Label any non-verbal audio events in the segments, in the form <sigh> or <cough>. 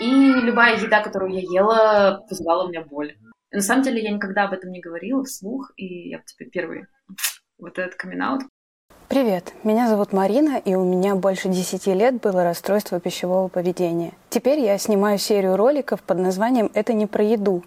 И любая еда, которую я ела, вызывала у меня боль. На самом деле я никогда об этом не говорила вслух, и я теперь первый вот этот камин -аут. Привет, меня зовут Марина, и у меня больше 10 лет было расстройство пищевого поведения. Теперь я снимаю серию роликов под названием «Это не про еду»,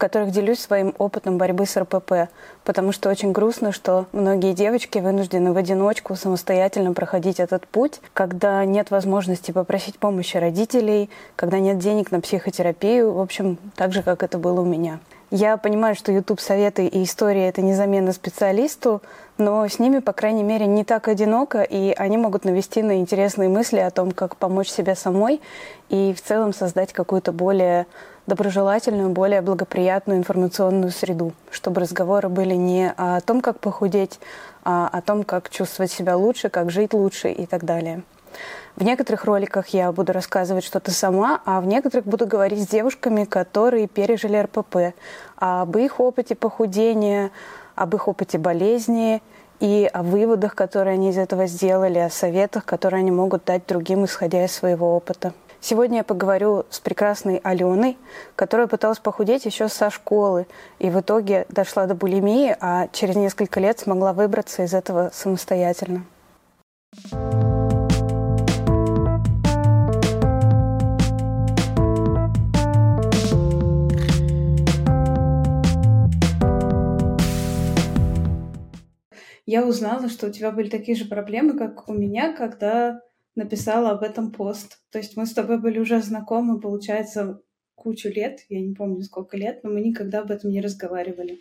которых делюсь своим опытом борьбы с РПП, потому что очень грустно, что многие девочки вынуждены в одиночку самостоятельно проходить этот путь, когда нет возможности попросить помощи родителей, когда нет денег на психотерапию, в общем, так же, как это было у меня. Я понимаю, что YouTube советы и истории это не замена специалисту, но с ними, по крайней мере, не так одиноко, и они могут навести на интересные мысли о том, как помочь себе самой и в целом создать какую-то более доброжелательную, более благоприятную информационную среду, чтобы разговоры были не о том, как похудеть, а о том, как чувствовать себя лучше, как жить лучше и так далее. В некоторых роликах я буду рассказывать что-то сама, а в некоторых буду говорить с девушками, которые пережили РПП, об их опыте похудения, об их опыте болезни и о выводах, которые они из этого сделали, о советах, которые они могут дать другим, исходя из своего опыта. Сегодня я поговорю с прекрасной Аленой, которая пыталась похудеть еще со школы и в итоге дошла до булимии, а через несколько лет смогла выбраться из этого самостоятельно. я узнала, что у тебя были такие же проблемы, как у меня, когда написала об этом пост. То есть мы с тобой были уже знакомы, получается, кучу лет, я не помню сколько лет, но мы никогда об этом не разговаривали.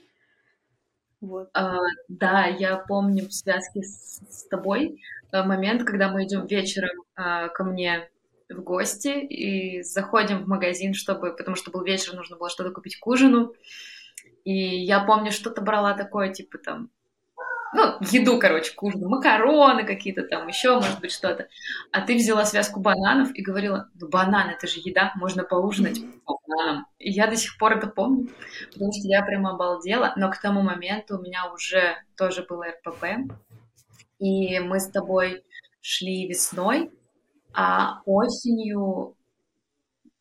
Вот. А, да, я помню в связке с, с тобой э, момент, когда мы идем вечером а, ко мне в гости и заходим в магазин, чтобы, потому что был вечер, нужно было что-то купить к ужину. И я помню, что-то брала такое, типа там ну, еду, короче, к ужину, макароны какие-то там, еще, может быть, что-то. А ты взяла связку бананов и говорила, ну, банан, это же еда, можно поужинать бананом. И я до сих пор это помню, потому что я прямо обалдела, но к тому моменту у меня уже тоже было РПП, и мы с тобой шли весной, а осенью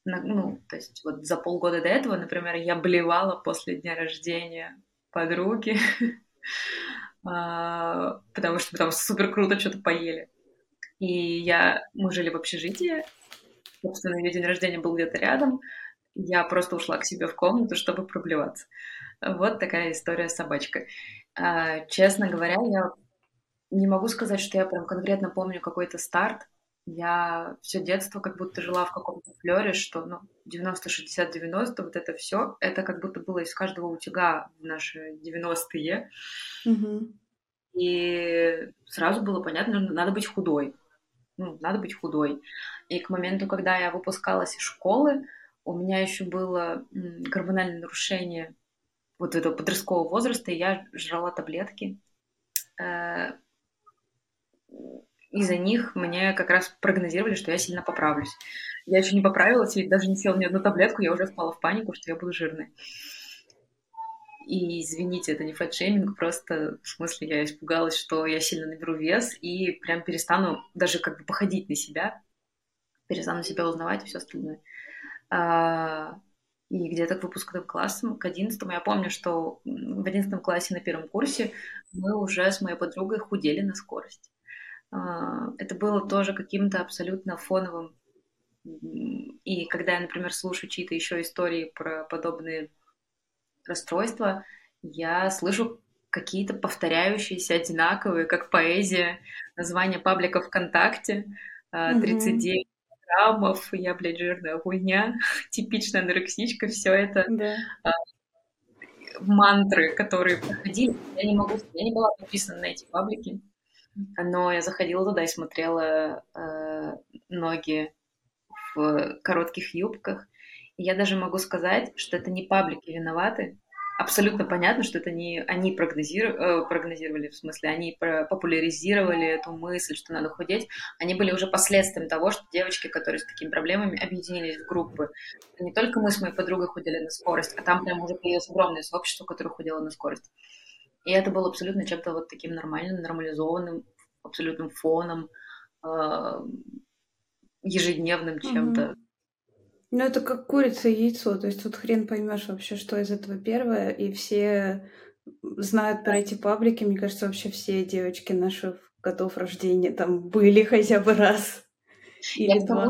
ну, то есть вот за полгода до этого, например, я блевала после дня рождения подруги, <laughs> потому что там супер круто что-то поели. И я, мы жили в общежитии, собственно, ее день рождения был где-то рядом, я просто ушла к себе в комнату, чтобы проблеваться. Вот такая история с собачкой. А, честно говоря, я не могу сказать, что я прям конкретно помню какой-то старт, я все детство как будто жила в каком-то флере, что ну, 90-60-90, вот это все, это как будто было из каждого утюга в наши 90-е. Угу. И сразу было понятно, что надо быть худой. Ну, надо быть худой. И к моменту, когда я выпускалась из школы, у меня еще было гормональное нарушение вот этого подросткового возраста, и я жрала таблетки э, из-за них мне как раз прогнозировали, что я сильно поправлюсь. Я еще не поправилась и даже не села ни одну таблетку, я уже спала в панику, что я буду жирной. И извините, это не фэтшейминг, просто в смысле я испугалась, что я сильно наберу вес и прям перестану даже как бы походить на себя, перестану себя узнавать и все остальное. А, и где-то к выпускным классам, к одиннадцатому, я помню, что в одиннадцатом классе на первом курсе мы уже с моей подругой худели на скорость. А, это было тоже каким-то абсолютно фоновым. И когда я, например, слушаю чьи-то еще истории про подобные расстройства, я слышу какие-то повторяющиеся, одинаковые, как поэзия, название паблика ВКонтакте, 39 mm-hmm. граммов, я, блядь, жирная хуйня, <laughs> типичная анорексичка, все это да. А, мантры, которые проходили. Я не могу, я не была подписана на эти паблики, но я заходила туда и смотрела э, ноги в коротких юбках. И я даже могу сказать, что это не паблики виноваты. Абсолютно понятно, что это не они прогнозировали, э, прогнозировали, в смысле, они популяризировали эту мысль, что надо худеть. Они были уже последствием того, что девочки, которые с такими проблемами, объединились в группы. не только мы с моей подругой худели на скорость, а там прям уже появилось огромное сообщество, которое худело на скорость. И это было абсолютно чем-то вот таким нормальным, нормализованным, абсолютным фоном, э, ежедневным чем-то. Ну, это как курица и яйцо. То есть тут хрен поймешь вообще, что из этого первое. И все знают про эти паблики. Мне кажется, вообще все девочки наших годов рождения там были хотя бы раз. Или два.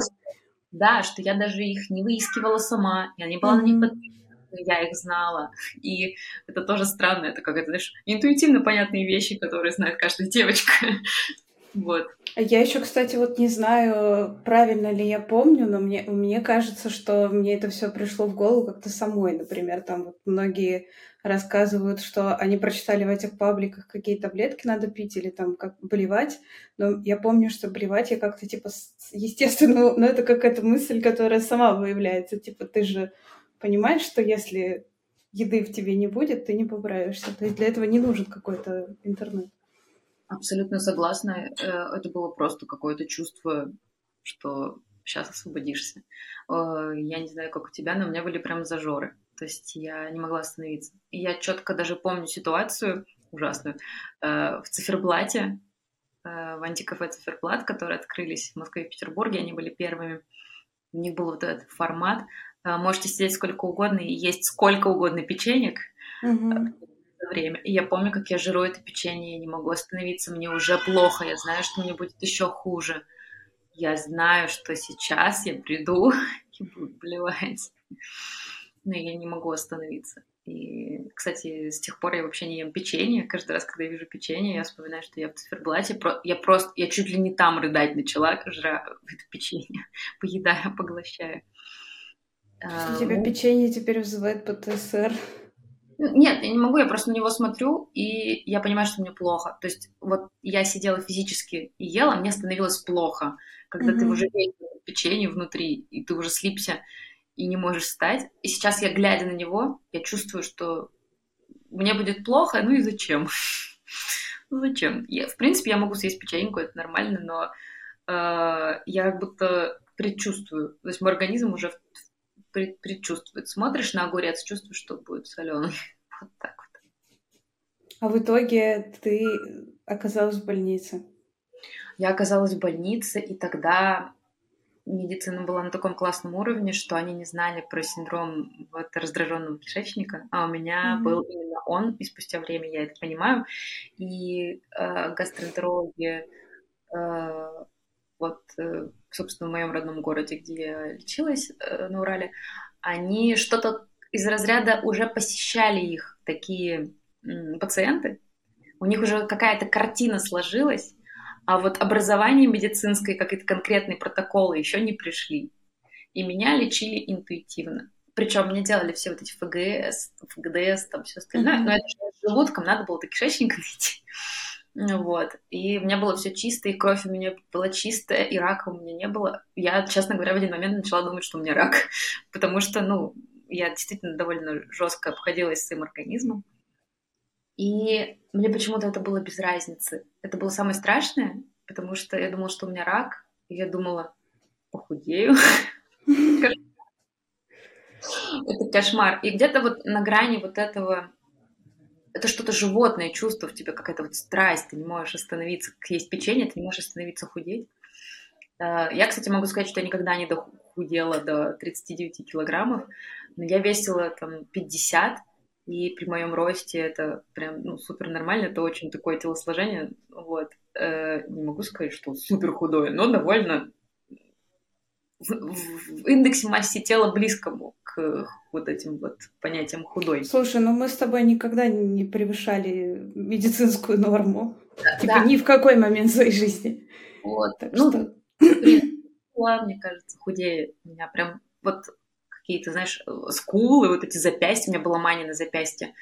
да, что я даже их не выискивала сама. Я не была mm-hmm. на них подписана я их знала. И это тоже странно, это как это, знаешь, интуитивно понятные вещи, которые знает каждая девочка. <laughs> Вот. Я еще, кстати, вот не знаю, правильно ли я помню, но мне, мне кажется, что мне это все пришло в голову как-то самой. Например, там вот многие рассказывают, что они прочитали в этих пабликах, какие таблетки надо пить или там как блевать. Но я помню, что блевать я как-то типа естественно, <laughs> но это какая-то мысль, которая сама выявляется. Типа ты же понимаешь, что если еды в тебе не будет, ты не поправишься. То есть для этого не нужен какой-то интернет. Абсолютно согласна. Э, это было просто какое-то чувство, что сейчас освободишься. Э, я не знаю, как у тебя, но у меня были прям зажоры. То есть я не могла остановиться. Я четко даже помню ситуацию ужасную э, в циферблате, в антикафе циферблат, которые открылись в Москве и Петербурге. Они были первыми. У них был вот этот формат. Можете сидеть сколько угодно и есть сколько угодно печенек. Mm-hmm время. И я помню, как я жру это печенье, я не могу остановиться, мне уже плохо, я знаю, что мне будет еще хуже. Я знаю, что сейчас я приду <laughs> и буду блевать. Но я не могу остановиться. И, кстати, с тех пор я вообще не ем печенье. Каждый раз, когда я вижу печенье, я вспоминаю, что я в циферблате. Я просто, я чуть ли не там рыдать начала, жра <laughs> это печенье, поедая, поглощая. Что тебя печенье теперь вызывает ПТСР? Нет, я не могу, я просто на него смотрю, и я понимаю, что мне плохо. То есть вот я сидела физически и ела, мне становилось плохо. Когда mm-hmm. ты уже печенье внутри, и ты уже слипся, и не можешь встать. И сейчас я, глядя на него, я чувствую, что мне будет плохо, ну и зачем? <laughs> ну зачем? Я, в принципе, я могу съесть печеньку, это нормально, но э, я как будто предчувствую. То есть мой организм уже предчувствует. Смотришь на огурец, чувствуешь, что будет соленый. <laughs> Вот так вот. А в итоге ты оказалась в больнице? Я оказалась в больнице, и тогда медицина была на таком классном уровне, что они не знали про синдром вот, раздраженного кишечника, а у меня mm-hmm. был именно он, и спустя время я это понимаю. И э, гастроэнтерологи э, вот, э, собственно, в моем родном городе, где я лечилась э, на Урале, они что-то из разряда уже посещали их такие пациенты, у них уже какая-то картина сложилась, а вот образование медицинское, какие-то конкретные протоколы еще не пришли. И меня лечили интуитивно. Причем мне делали все вот эти ФГС, ФГДС, там все остальное, mm-hmm. но это же желудком, надо было до кишечника найти. <laughs> Вот. И у меня было все чисто, и кровь у меня была чистая, и рака у меня не было. Я, честно говоря, в один момент начала думать, что у меня рак, <laughs> потому что, ну, я действительно довольно жестко обходилась с своим организмом. И мне почему-то это было без разницы. Это было самое страшное, потому что я думала, что у меня рак, и я думала, похудею. <laughs> Это кошмар. И где-то вот на грани вот этого это что-то животное чувство в тебе, какая-то вот страсть, ты не можешь остановиться, есть печенье, ты не можешь остановиться худеть. Э, я, кстати, могу сказать, что я никогда не дохудела до 39 килограммов, но я весила там 50, и при моем росте это прям ну, супер нормально, это очень такое телосложение, вот. Э, не могу сказать, что супер худое, но довольно в, в индексе массы тела близкому к вот этим вот понятиям худой. Слушай, ну мы с тобой никогда не превышали медицинскую норму. Да, типа да. ни в какой момент своей жизни. Вот. Так ну, что... мне кажется, худее меня прям вот какие-то, знаешь, скулы, вот эти запястья, у меня была мания на запястье,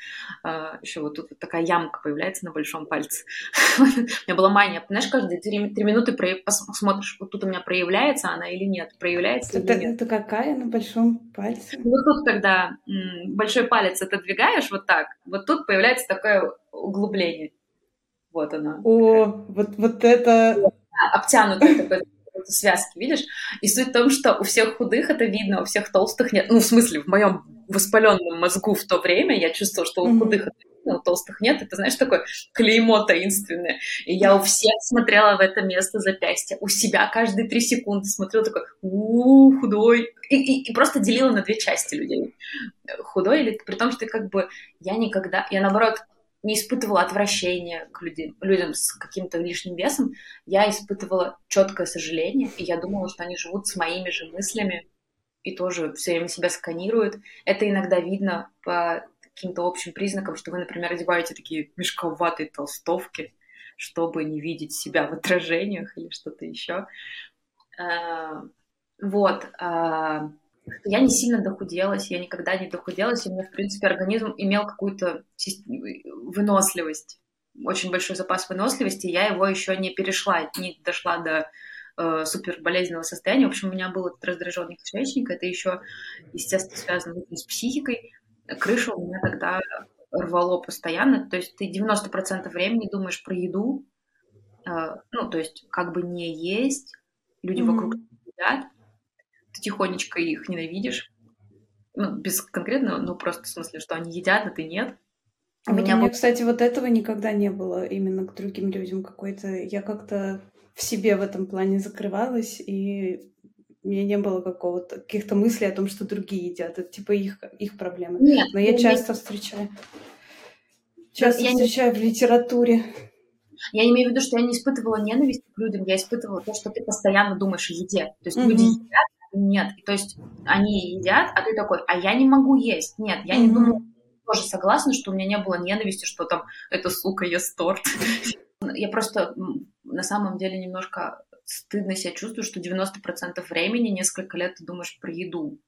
а, еще вот тут вот такая ямка появляется на большом пальце. <laughs> у меня была мания, знаешь, каждые три, три минуты посмотришь, вот тут у меня проявляется она или нет, проявляется это, или нет. Это какая на большом пальце? Вот тут, когда большой палец отодвигаешь вот так, вот тут появляется такое углубление. Вот она. О, вот, вот это... Обтянутое такое связки, видишь? И суть в том, что у всех худых это видно, у всех толстых нет. Ну, в смысле, в моем воспаленном мозгу в то время я чувствовала, что у худых у толстых нет. Это, знаешь, такое клеймо таинственное. И я у всех смотрела в это место запястья. У себя каждые три секунды смотрела такой, у худой. И, и, и просто делила на две части людей. Худой или... При том, что как бы я никогда... Я, наоборот, не испытывала отвращения к людям, людям с каким-то лишним весом, я испытывала четкое сожаление, и я думала, что они живут с моими же мыслями и тоже все время себя сканируют. Это иногда видно по каким-то общим признакам, что вы, например, одеваете такие мешковатые толстовки, чтобы не видеть себя в отражениях или что-то еще. А, вот. Я не сильно дохуделась, я никогда не дохуделась, и у меня, в принципе, организм имел какую-то выносливость, очень большой запас выносливости, я его еще не перешла, не дошла до э, суперболезненного состояния. В общем, у меня был этот раздраженный кишечник, это еще, естественно, связано с психикой. Крыша у меня тогда рвало постоянно, то есть ты 90% времени думаешь про еду, э, ну, то есть как бы не есть, люди mm-hmm. вокруг едят, ты тихонечко их ненавидишь. Ну, без конкретного, ну, просто в смысле, что они едят, а ты нет. У вот меня, у меня, кстати, вот этого никогда не было именно к другим людям какой-то. Я как-то в себе в этом плане закрывалась, и у меня не было какого-то каких-то мыслей о том, что другие едят. Это типа их, их проблемы. Нет, Но я часто не... встречаю. Часто я встречаю не... в литературе. Я имею в виду, что я не испытывала ненависть к людям, я испытывала то, что ты постоянно думаешь о еде. То есть mm-hmm. люди едят, нет. То есть они едят, а ты такой, а я не могу есть. Нет, я не думаю, тоже согласна, что у меня не было ненависти, что там эта сука ест торт. <laughs> Я просто на самом деле немножко стыдно себя чувствую, что 90% времени, несколько лет ты думаешь про еду.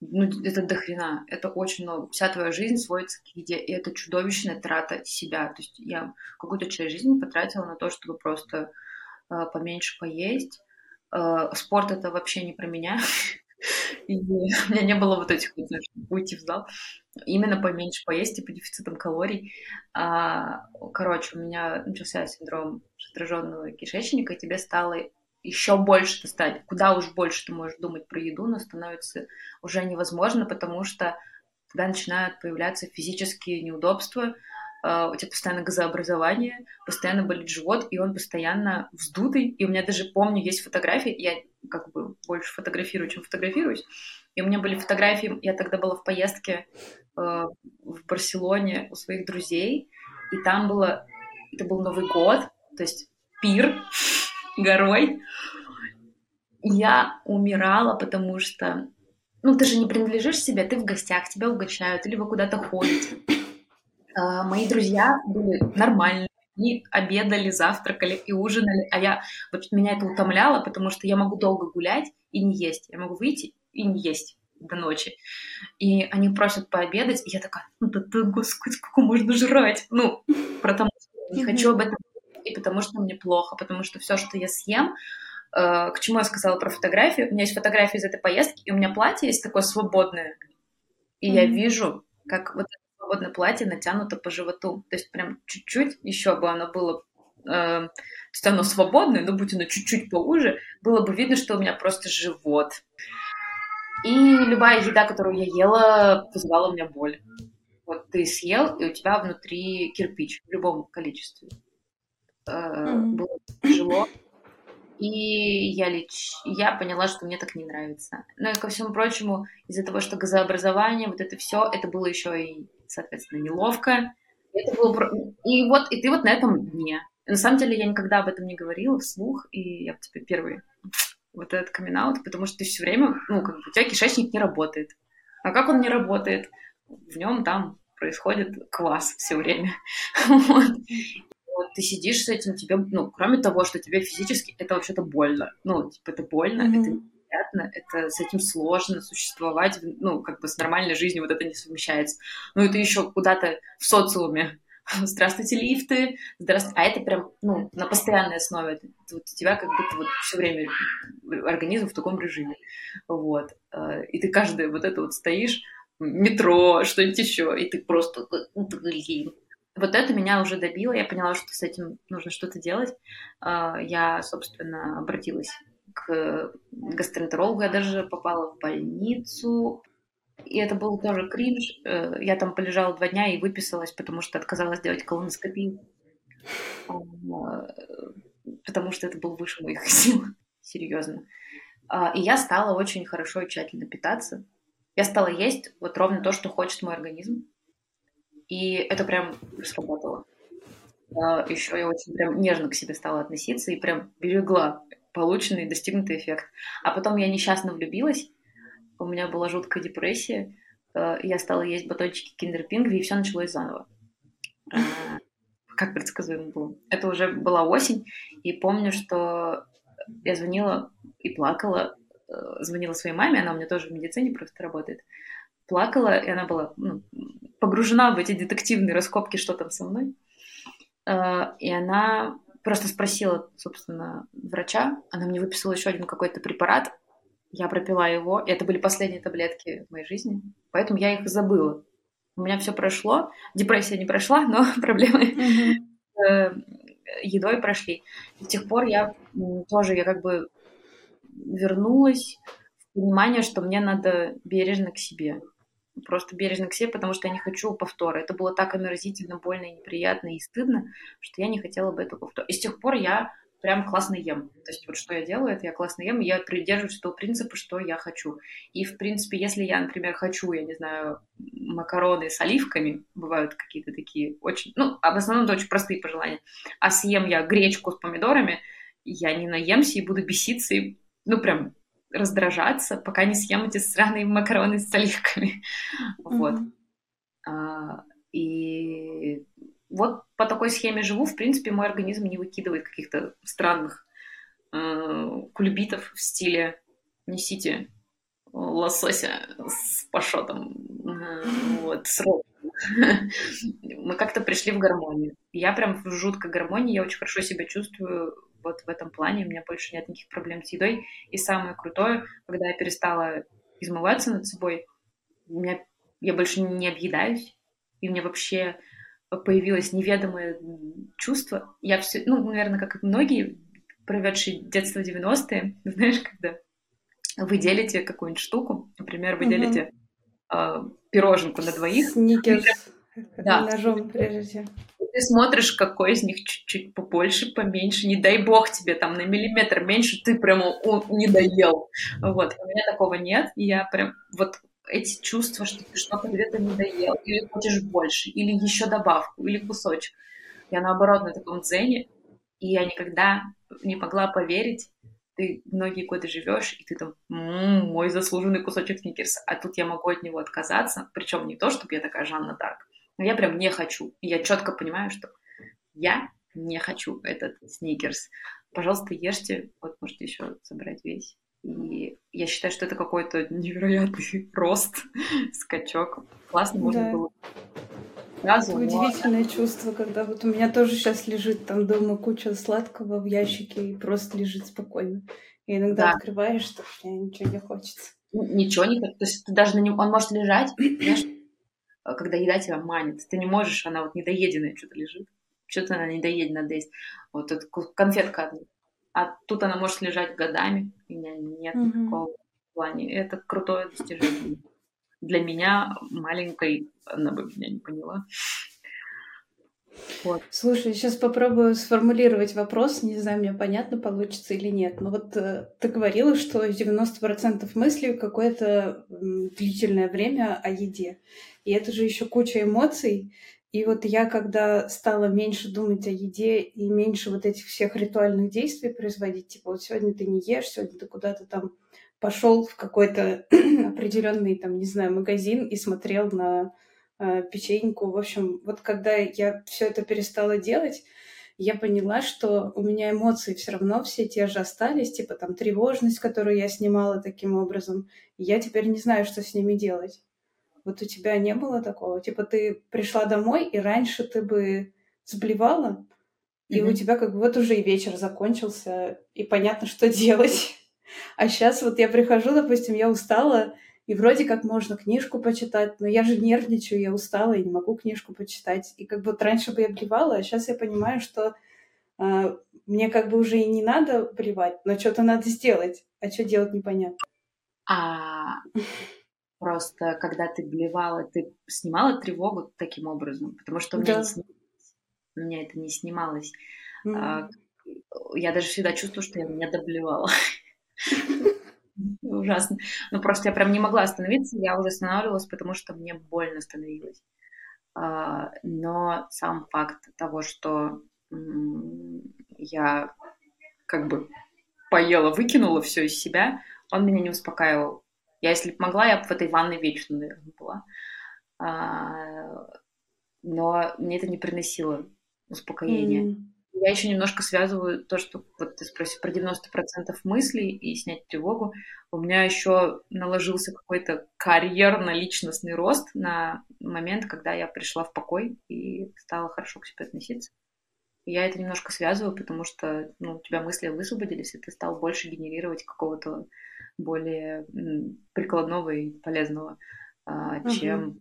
Ну, это дохрена, это очень много. Вся твоя жизнь сводится к еде, и это чудовищная трата себя. То есть я какую-то часть жизни потратила на то, чтобы просто э, поменьше поесть, спорт это вообще не про меня. <laughs> И у меня не было вот этих вот, знаешь, уйти в зал. Именно поменьше поесть и по дефицитам калорий. А, короче, у меня начался синдром раздраженного кишечника, и тебе стало еще больше стать. Куда уж больше ты можешь думать про еду, но становится уже невозможно, потому что тогда начинают появляться физические неудобства, у тебя постоянно газообразование, постоянно болит живот, и он постоянно вздутый. И у меня даже, помню, есть фотографии, я как бы больше фотографирую, чем фотографируюсь. И у меня были фотографии, я тогда была в поездке uh, в Барселоне у своих друзей, и там было, это был Новый год, то есть пир <laughs> горой. Я умирала, потому что, ну, ты же не принадлежишь себе, ты в гостях, тебя угощают, или вы куда-то ходите а, мои друзья были нормальные, они обедали, завтракали и ужинали, а я, вот меня это утомляло, потому что я могу долго гулять и не есть, я могу выйти и не есть до ночи. И они просят пообедать, и я такая, ну да, да господи, сколько можно жрать? Ну, потому что не хочу об этом и потому что мне плохо, потому что все, что я съем, э, к чему я сказала про фотографию, у меня есть фотография из этой поездки, и у меня платье есть такое свободное, и mm-hmm. я вижу, как вот свободное платье натянуто по животу. То есть прям чуть-чуть еще бы оно было... Э, то есть оно свободное, но будь оно чуть-чуть поуже, было бы видно, что у меня просто живот. И любая еда, которую я ела, вызывала у меня боль. Вот ты съел, и у тебя внутри кирпич в любом количестве. Mm-hmm. Было тяжело. И я, лич... я поняла, что мне так не нравится. Ну и ко всему прочему, из-за того, что газообразование, вот это все, это было еще и соответственно, неловко. Это было... И вот, и ты вот на этом дне. на самом деле я никогда об этом не говорила вслух, и я тебе первый вот этот камин потому что ты все время, ну, как бы у тебя кишечник не работает. А как он не работает? В нем там происходит квас все время. <laughs> вот. Ты сидишь с этим, тебе, ну, кроме того, что тебе физически это вообще-то больно. Ну, типа, это больно, mm-hmm. это неприятно, это с этим сложно существовать, ну, как бы с нормальной жизнью вот это не совмещается. Ну, это еще куда-то в социуме. <laughs> Здравствуйте, лифты, здравствуйте. А это прям, ну, на постоянной основе. Это, вот у тебя как будто вот все время организм в таком режиме. Вот. Э, и ты каждый вот это вот стоишь, метро, что-нибудь еще, и ты просто, блин, вот это меня уже добило, я поняла, что с этим нужно что-то делать. Э, я, собственно, обратилась к гастроэнтерологу, я даже попала в больницу. И это был тоже кринж. Э, я там полежала два дня и выписалась, потому что отказалась делать колоноскопию. А, потому что это был выше моих <laughs> сил. Серьезно. А, и я стала очень хорошо и тщательно питаться. Я стала есть вот ровно то, что хочет мой организм. И это прям сработало. А, Еще я очень прям нежно к себе стала относиться и прям берегла полученный, достигнутый эффект. А потом я несчастно влюбилась, у меня была жуткая депрессия, э, я стала есть батончики Kinder Pingvi, и все началось заново. Э, как предсказуемо было. Это уже была осень, и помню, что я звонила и плакала, э, звонила своей маме, она у меня тоже в медицине просто работает, плакала, и она была ну, погружена в эти детективные раскопки, что там со мной. И она просто спросила, собственно, врача, она мне выписала еще один какой-то препарат, я пропила его, и это были последние таблетки в моей жизни, поэтому я их забыла. У меня все прошло, депрессия не прошла, но <laughs> проблемы с едой прошли. И с тех пор я тоже, я как бы вернулась в понимание, что мне надо бережно к себе. Просто бережно к себе, потому что я не хочу повтора. Это было так омерзительно, больно и неприятно и стыдно, что я не хотела бы этого повтора. И с тех пор я прям классно ем. То есть вот что я делаю, это я классно ем, и я придерживаюсь того принципа, что я хочу. И, в принципе, если я, например, хочу, я не знаю, макароны с оливками, бывают какие-то такие очень, ну, в основном это очень простые пожелания, а съем я гречку с помидорами, я не наемся и буду беситься, и, ну, прям раздражаться, пока не съем эти сраные макароны с оливками. <laughs> Вот. А, и вот по такой схеме живу. В принципе, мой организм не выкидывает каких-то странных э, кульбитов в стиле «несите лосося с пашотом, э, вот, с <laughs> Мы как-то пришли в гармонию. Я прям в жуткой гармонии, я очень хорошо себя чувствую вот в этом плане, у меня больше нет никаких проблем с едой. И самое крутое, когда я перестала измываться над собой, у меня, я больше не объедаюсь, и мне вообще появилось неведомое чувство. Я все, ну, наверное, как и многие, проведшие детство 90-е, <laughs> знаешь, когда вы делите какую-нибудь штуку, например, вы делите э, пироженку на двоих. Сникерс. Да. Ножом прежде. Ты смотришь, какой из них чуть-чуть побольше, поменьше, не дай бог тебе там на миллиметр меньше, ты прямо о, не доел. Вот, у меня такого нет, и я прям вот эти чувства, что ты что-то где-то не доел, или хочешь больше, или еще добавку, или кусочек. Я наоборот на таком дзене, и я никогда не могла поверить, ты многие годы живешь, и ты там, м-м, мой заслуженный кусочек сникерса, а тут я могу от него отказаться, причем не то, чтобы я такая Жанна Дарк, но я прям не хочу. И я четко понимаю, что я не хочу этот сникерс. Пожалуйста, ешьте, вот можете еще собрать весь. И я считаю, что это какой-то невероятный <laughs> рост, <laughs> скачок. Классно можно да. было Сразу, Удивительное но... чувство, когда вот у меня тоже сейчас лежит там дома куча сладкого в ящике и просто лежит спокойно. И иногда да. открываешь, что мне ничего не хочется. Ничего не хочется. То есть ты даже на нем, он может лежать, <clears throat> знаешь, когда еда тебя манит. Ты не можешь, она вот недоеденная что-то лежит. Что-то она недоеденная, надо есть. Вот эта конфетка одна а тут она может лежать годами, у меня нет mm-hmm. никакого плане. Это крутое достижение. Для меня, маленькой, она бы меня не поняла. Вот. Слушай, сейчас попробую сформулировать вопрос. Не знаю, мне понятно, получится или нет. Но вот э, ты говорила, что 90% мыслей какое-то длительное время о еде. И это же еще куча эмоций. И вот я, когда стала меньше думать о еде и меньше вот этих всех ритуальных действий производить, типа вот сегодня ты не ешь, сегодня ты куда-то там пошел в какой-то <clears throat> определенный, там, не знаю, магазин и смотрел на э, печеньку. В общем, вот когда я все это перестала делать, я поняла, что у меня эмоции все равно все те же остались, типа там тревожность, которую я снимала таким образом. Я теперь не знаю, что с ними делать. Вот у тебя не было такого? Типа ты пришла домой, и раньше ты бы сблевала, и mm-hmm. у тебя как бы вот уже и вечер закончился, и понятно, что делать. <laughs> А сейчас вот я прихожу, допустим, я устала, и вроде как можно книжку почитать, но я же нервничаю, я устала, и не могу книжку почитать. И как бы раньше бы я блевала, а сейчас я понимаю, что э, мне как бы уже и не надо блевать, но что-то надо сделать, а что делать непонятно. А Просто когда ты блевала, ты снимала тревогу таким образом, потому что у меня, да. не снималось. у меня это не снималось. Mm. Я даже всегда чувствую, что я не доблевала. <laughs> Ужасно. Ну, просто я прям не могла остановиться, я уже останавливалась, потому что мне больно становилось. А, но сам факт того, что я как бы поела, выкинула все из себя, он меня не успокаивал. Я, если бы могла, я бы в этой ванной вечно, наверное, была. А, но мне это не приносило успокоения. Mm. Я еще немножко связываю то, что вот ты спросил про 90% мыслей и снять тревогу. У меня еще наложился какой-то карьерно-личностный рост на момент, когда я пришла в покой и стала хорошо к себе относиться. И я это немножко связываю, потому что ну, у тебя мысли высвободились, и ты стал больше генерировать какого-то более прикладного и полезного, угу. чем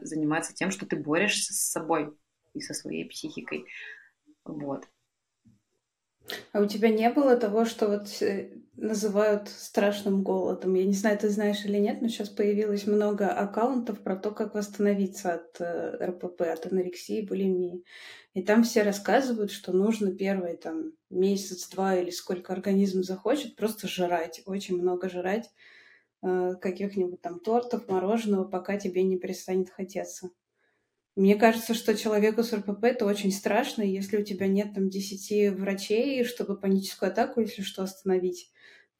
заниматься тем, что ты борешься с собой и со своей психикой. Вот. А у тебя не было того, что вот э, называют страшным голодом? Я не знаю, ты знаешь или нет, но сейчас появилось много аккаунтов про то, как восстановиться от э, РПП, от анорексии, булимии. И там все рассказывают, что нужно первый там месяц-два или сколько организм захочет, просто жрать, очень много жрать э, каких-нибудь там тортов, мороженого, пока тебе не перестанет хотеться. Мне кажется, что человеку с РПП это очень страшно, если у тебя нет там 10 врачей, чтобы паническую атаку, если что, остановить,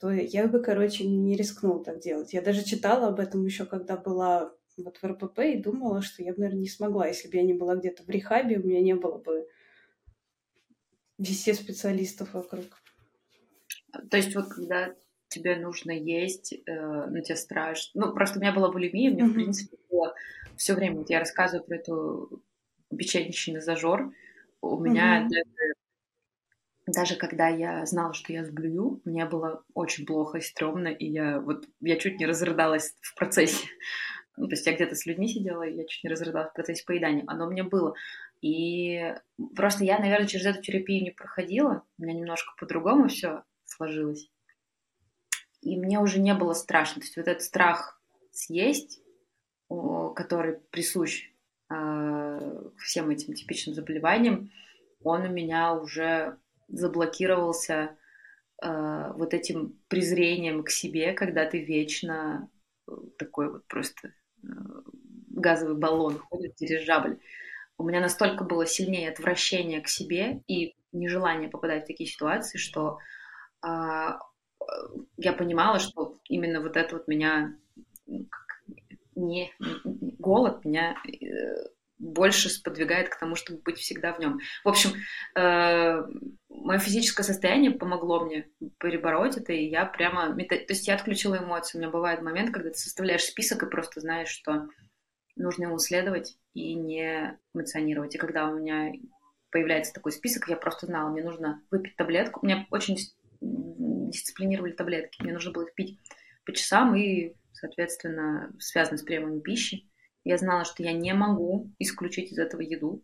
то я бы, короче, не рискнула так делать. Я даже читала об этом еще, когда была вот в РПП, и думала, что я бы, наверное, не смогла. Если бы я не была где-то в рехабе, у меня не было бы 10 специалистов вокруг. То есть вот когда тебе нужно есть, э, ну, тебе страшно. Ну, просто у меня была булимия, мне, mm-hmm. в принципе, было все время, вот я рассказываю про эту печеничный зажор, у меня mm-hmm. даже, даже когда я знала, что я сблюю, мне было очень плохо и стрёмно, и я вот, я чуть не разрыдалась в процессе. Ну, то есть я где-то с людьми сидела, и я чуть не разрыдалась в процессе поедания. Оно мне было. И просто я, наверное, через эту терапию не проходила. У меня немножко по-другому все сложилось. И мне уже не было страшно. То есть вот этот страх съесть, который присущ а, всем этим типичным заболеваниям, он у меня уже заблокировался а, вот этим презрением к себе, когда ты вечно э, такой вот просто э, газовый баллон ходит, дирижабль. У меня настолько было сильнее отвращение к себе и нежелание попадать в такие ситуации, что а, я понимала, что именно вот это вот меня не голод меня э, больше сподвигает к тому, чтобы быть всегда в нем. В общем, э, мое физическое состояние помогло мне перебороть это, и я прямо... То есть я отключила эмоции. У меня бывает момент, когда ты составляешь список и просто знаешь, что нужно ему следовать и не эмоционировать. И когда у меня появляется такой список, я просто знала, мне нужно выпить таблетку. Меня очень дисциплинировали таблетки. Мне нужно было их пить по часам и соответственно, связано с приемом пищи. Я знала, что я не могу исключить из этого еду.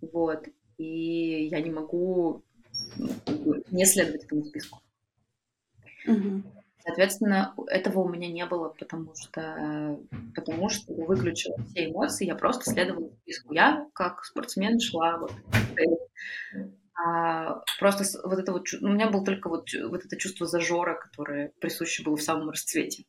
Вот. И я не могу ну, не следовать этому списку. Угу. Соответственно, этого у меня не было, потому что, потому что я выключила все эмоции, я просто следовала списку. Я, как спортсмен, шла вот а, просто вот это вот, у меня было только вот, вот это чувство зажора, которое присуще было в самом расцвете.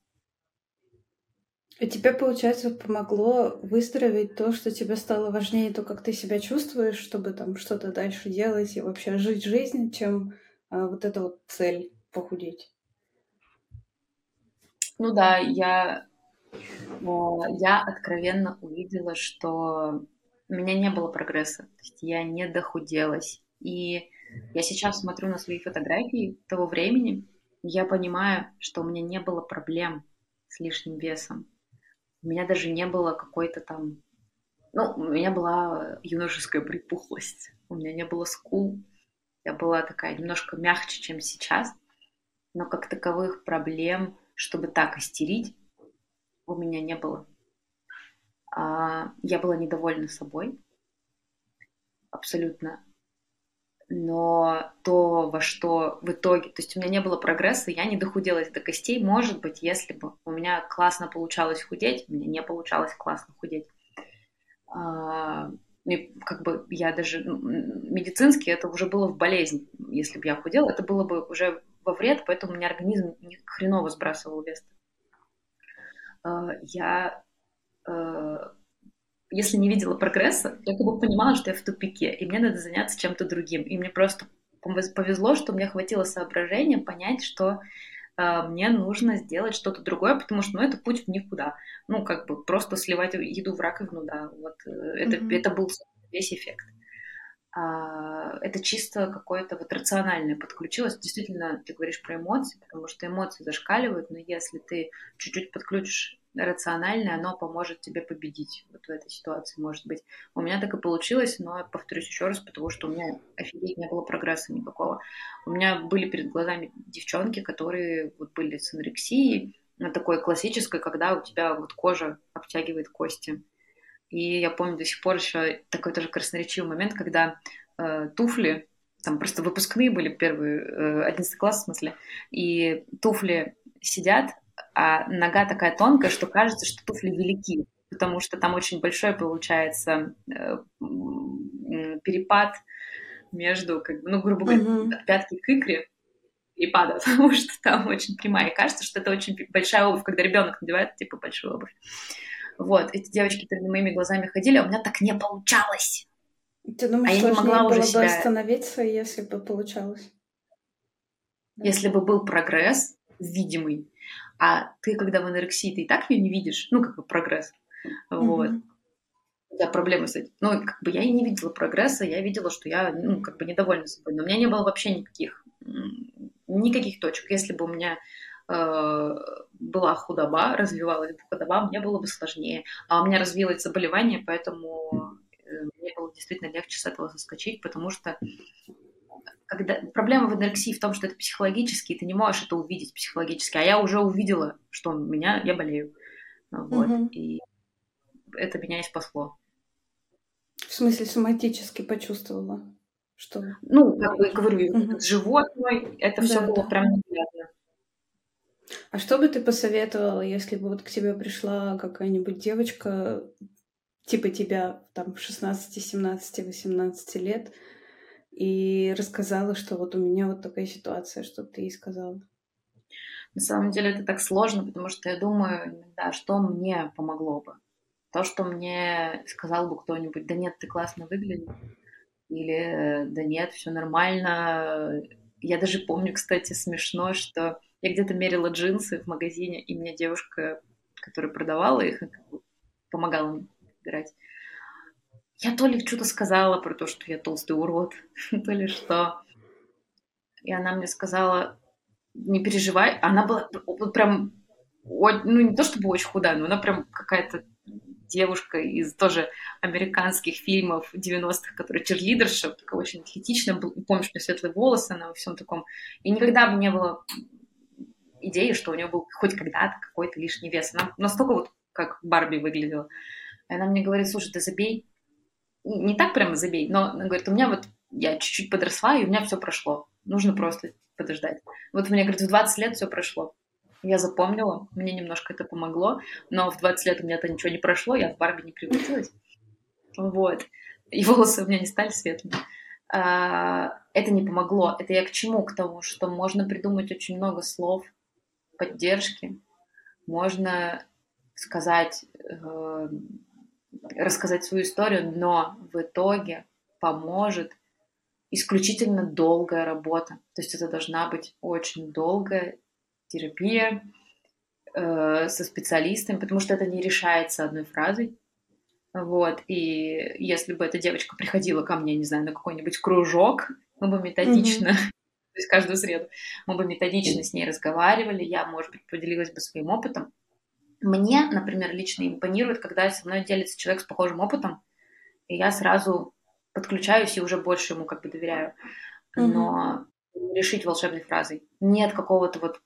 И тебе, получается, помогло выстроить то, что тебе стало важнее, то, как ты себя чувствуешь, чтобы там что-то дальше делать и вообще жить жизнь, чем а, вот эта вот цель похудеть. Ну да, я, я откровенно увидела, что у меня не было прогресса, то есть я не дохуделась. И я сейчас смотрю на свои фотографии того времени, я понимаю, что у меня не было проблем с лишним весом у меня даже не было какой-то там... Ну, у меня была юношеская припухлость, у меня не было скул, я была такая немножко мягче, чем сейчас, но как таковых проблем, чтобы так истерить, у меня не было. А, я была недовольна собой, абсолютно. Но то, во что в итоге, то есть у меня не было прогресса, я не дохуделась до костей, может быть, если бы у меня классно получалось худеть, у меня не получалось классно худеть. А, и как бы я даже ну, медицински это уже было в болезнь, если бы я худела, это было бы уже во вред, поэтому у меня организм хреново сбрасывал вес. А, я а, если не видела прогресса, я как бы понимала, что я в тупике, и мне надо заняться чем-то другим. И мне просто повезло, что мне хватило соображения понять, что э, мне нужно сделать что-то другое, потому что, ну, это путь в никуда. Ну, как бы просто сливать еду в раковину, да, вот э, это, mm-hmm. это был весь эффект. А, это чисто какое-то вот рациональное подключилось. Действительно, ты говоришь про эмоции, потому что эмоции зашкаливают, но если ты чуть-чуть подключишь рациональное, оно поможет тебе победить вот в этой ситуации, может быть. У меня так и получилось, но повторюсь еще раз, потому что у меня офигеть не было прогресса никакого. У меня были перед глазами девчонки, которые вот были с анорексией, такой классической, когда у тебя вот кожа обтягивает кости. И я помню до сих пор еще такой тоже красноречивый момент, когда э, туфли, там просто выпускные были первые, э, 11 класс в смысле, и туфли сидят, а нога такая тонкая, что кажется, что туфли велики, потому что там очень большой получается э, перепад между, как бы, ну, грубо говоря, uh-huh. от пятки к икре перепада, <laughs> потому что там очень прямая. И кажется, что это очень большая обувь, когда ребенок надевает, типа, большую обувь. Вот, эти девочки перед моими глазами ходили, а у меня так не получалось. Ты думаешь, а я не могла было уже себя... бы остановиться, если бы получалось? Если бы был прогресс видимый, а ты, когда в анорексии, ты и так ее не видишь, ну, как бы прогресс. Вот. Mm-hmm. Да, проблемы с этим. Ну, как бы я и не видела прогресса, я видела, что я, ну, как бы недовольна собой. Но у меня не было вообще никаких, никаких точек. Если бы у меня э, была худоба, развивалась бы худоба, мне было бы сложнее. А у меня развилось заболевание, поэтому э, мне было действительно легче с этого соскочить, потому что когда проблема в анорексии в том, что это психологически, и ты не можешь это увидеть психологически, а я уже увидела, что у меня я болею, вот, угу. и это меня и спасло. В смысле соматически почувствовала, что? Ну, как бы говорю, угу. животное, это все да, было да. прям неприятно. А что бы ты посоветовала, если бы вот к тебе пришла какая-нибудь девочка, типа тебя, там, 16, 17, 18 лет, и рассказала, что вот у меня вот такая ситуация, что ты ей сказала. На самом деле это так сложно, потому что я думаю иногда, что мне помогло бы. То, что мне сказал бы кто-нибудь, да нет, ты классно выглядишь, или да нет, все нормально. Я даже помню, кстати, смешно, что я где-то мерила джинсы в магазине, и мне девушка, которая продавала их, помогала мне выбирать, я то ли что-то сказала про то, что я толстый урод, <laughs> то ли что. И она мне сказала, не переживай. Она была прям, ну не то чтобы очень худая, но она прям какая-то девушка из тоже американских фильмов 90-х, которая черлидерша, такая очень атлетичная, помнишь, у нее светлые волосы, она во всем таком. И никогда бы не было идеи, что у нее был хоть когда-то какой-то лишний вес. Она настолько вот как Барби выглядела. И она мне говорит, слушай, ты забей, не так прямо забей, но она говорит, у меня вот, я чуть-чуть подросла, и у меня все прошло. Нужно просто подождать. Вот мне, говорит, в 20 лет все прошло. Я запомнила, мне немножко это помогло, но в 20 лет у меня это ничего не прошло, я в Барби не превратилась. Вот. И волосы у меня не стали светлыми. А, это не помогло. Это я к чему? К тому, что можно придумать очень много слов поддержки. Можно сказать э, рассказать свою историю, но в итоге поможет исключительно долгая работа. То есть это должна быть очень долгая терапия э, со специалистами, потому что это не решается одной фразой. Вот, и если бы эта девочка приходила ко мне, не знаю, на какой-нибудь кружок, мы бы методично, mm-hmm. <laughs> то есть каждую среду, мы бы методично с ней разговаривали, я, может быть, поделилась бы своим опытом, мне, например, лично импонирует, когда со мной делится человек с похожим опытом, и я сразу подключаюсь и уже больше ему как бы доверяю. Но mm-hmm. решить волшебной фразой. Нет какого-то вот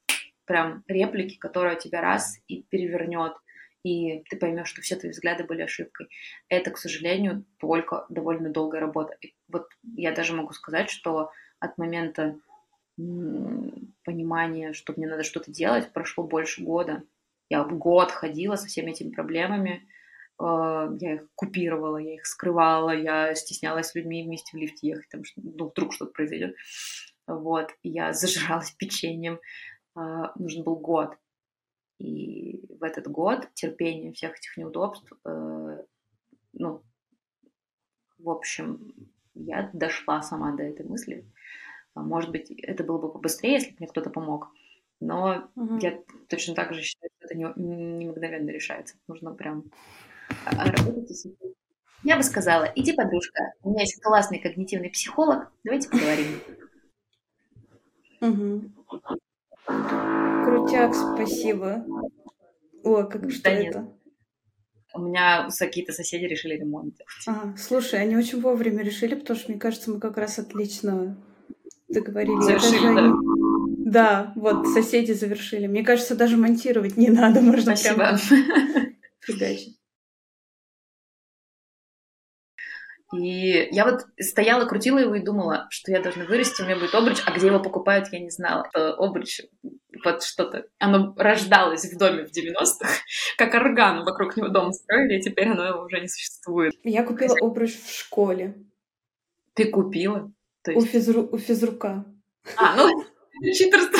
прям реплики, которая тебя раз и перевернет, и ты поймешь, что все твои взгляды были ошибкой. Это, к сожалению, только довольно долгая работа. И вот я даже могу сказать, что от момента понимания, что мне надо что-то делать, прошло больше года. Я год ходила со всеми этими проблемами, э, я их купировала, я их скрывала, я стеснялась с людьми вместе в лифте ехать, потому что ну, вдруг что-то произойдет. Вот, я <laughs> зажралась печеньем. Э, нужен был год. И в этот год терпение всех этих неудобств, э, ну, в общем, я дошла сама до этой мысли. Может быть, это было бы побыстрее, если бы мне кто-то помог. Но угу. я точно так же считаю, это не, не мгновенно решается. Нужно прям а, работать Я бы сказала, иди, подружка, у меня есть классный когнитивный психолог, давайте поговорим. Угу. Крутяк, спасибо. О, как что да это? Нет. У меня какие-то соседи решили ремонт делать. А, слушай, они очень вовремя решили, потому что, мне кажется, мы как раз отлично договорились. Завершили, да. Да, вот соседи завершили. Мне кажется, даже монтировать не надо, можно Спасибо. прям <laughs> фигачить. И я вот стояла, крутила его и думала, что я должна вырасти, у меня будет обруч, а где его покупают, я не знала. Это обруч под что-то. Оно рождалось в доме в 90-х, <laughs> как орган вокруг него дом строили, и теперь оно уже не существует. Я купила обруч в школе. Ты купила? То есть... у, физру... у физрука. А, ну, читерство.